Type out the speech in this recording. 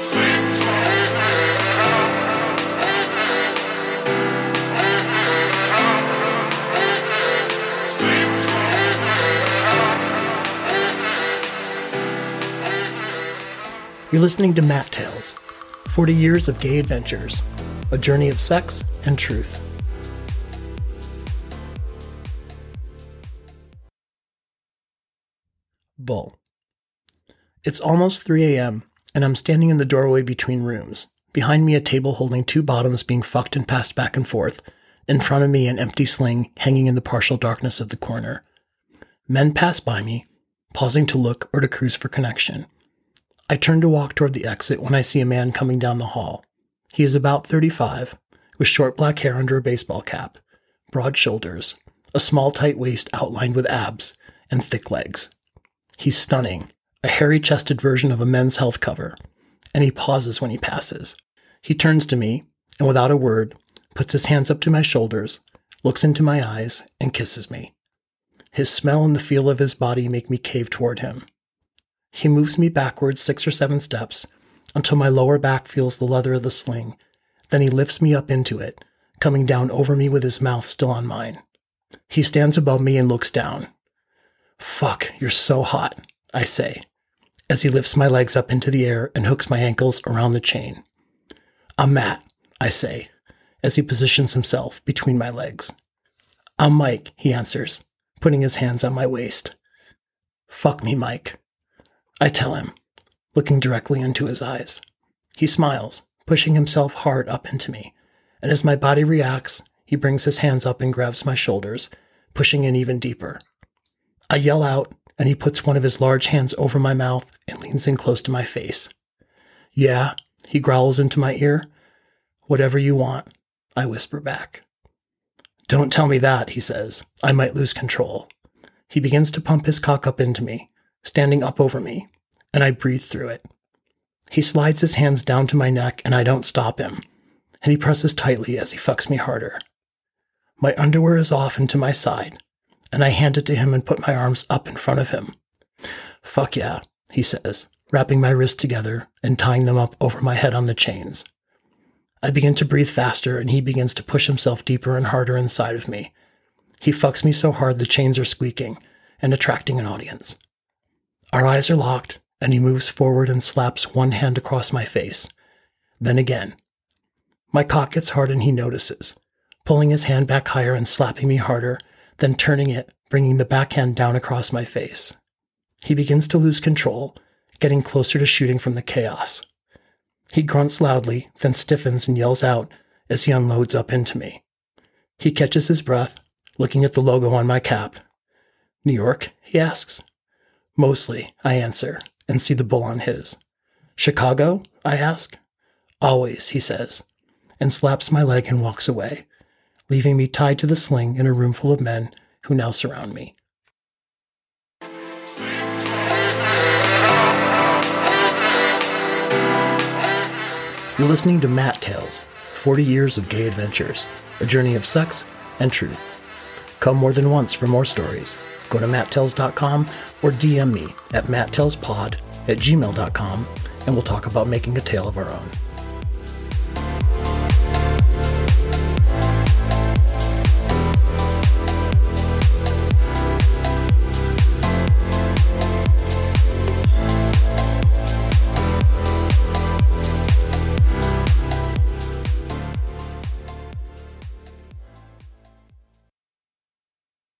Sleep. You're listening to Mat Tales 40 Years of Gay Adventures, a journey of sex and truth. Bull. It's almost 3 a.m., and I'm standing in the doorway between rooms. Behind me, a table holding two bottoms being fucked and passed back and forth. In front of me, an empty sling hanging in the partial darkness of the corner. Men pass by me, pausing to look or to cruise for connection. I turn to walk toward the exit when I see a man coming down the hall. He is about 35, with short black hair under a baseball cap, broad shoulders, a small tight waist outlined with abs, and thick legs. He's stunning, a hairy chested version of a men's health cover, and he pauses when he passes. He turns to me, and without a word, puts his hands up to my shoulders, looks into my eyes, and kisses me. His smell and the feel of his body make me cave toward him. He moves me backwards six or seven steps until my lower back feels the leather of the sling. Then he lifts me up into it, coming down over me with his mouth still on mine. He stands above me and looks down. Fuck, you're so hot, I say, as he lifts my legs up into the air and hooks my ankles around the chain. I'm Matt, I say, as he positions himself between my legs. I'm Mike, he answers, putting his hands on my waist. Fuck me, Mike. I tell him, looking directly into his eyes. He smiles, pushing himself hard up into me, and as my body reacts, he brings his hands up and grabs my shoulders, pushing in even deeper. I yell out, and he puts one of his large hands over my mouth and leans in close to my face. Yeah, he growls into my ear. Whatever you want, I whisper back. Don't tell me that, he says. I might lose control. He begins to pump his cock up into me, standing up over me, and I breathe through it. He slides his hands down to my neck, and I don't stop him, and he presses tightly as he fucks me harder. My underwear is off and to my side, and I hand it to him and put my arms up in front of him. Fuck yeah, he says, wrapping my wrists together and tying them up over my head on the chains. I begin to breathe faster, and he begins to push himself deeper and harder inside of me. He fucks me so hard the chains are squeaking and attracting an audience. Our eyes are locked, and he moves forward and slaps one hand across my face. Then again. My cock gets hard and he notices, pulling his hand back higher and slapping me harder, then turning it, bringing the backhand down across my face. He begins to lose control, getting closer to shooting from the chaos. He grunts loudly, then stiffens and yells out as he unloads up into me. He catches his breath, looking at the logo on my cap. New York? he asks. Mostly, I answer, and see the bull on his. Chicago? I ask. Always, he says, and slaps my leg and walks away, leaving me tied to the sling in a room full of men who now surround me. You're listening to Mat Tales 40 Years of Gay Adventures, a journey of sex and truth. Come more than once for more stories go to mattales.com or DM me at mattalespod at gmail.com and we'll talk about making a tale of our own.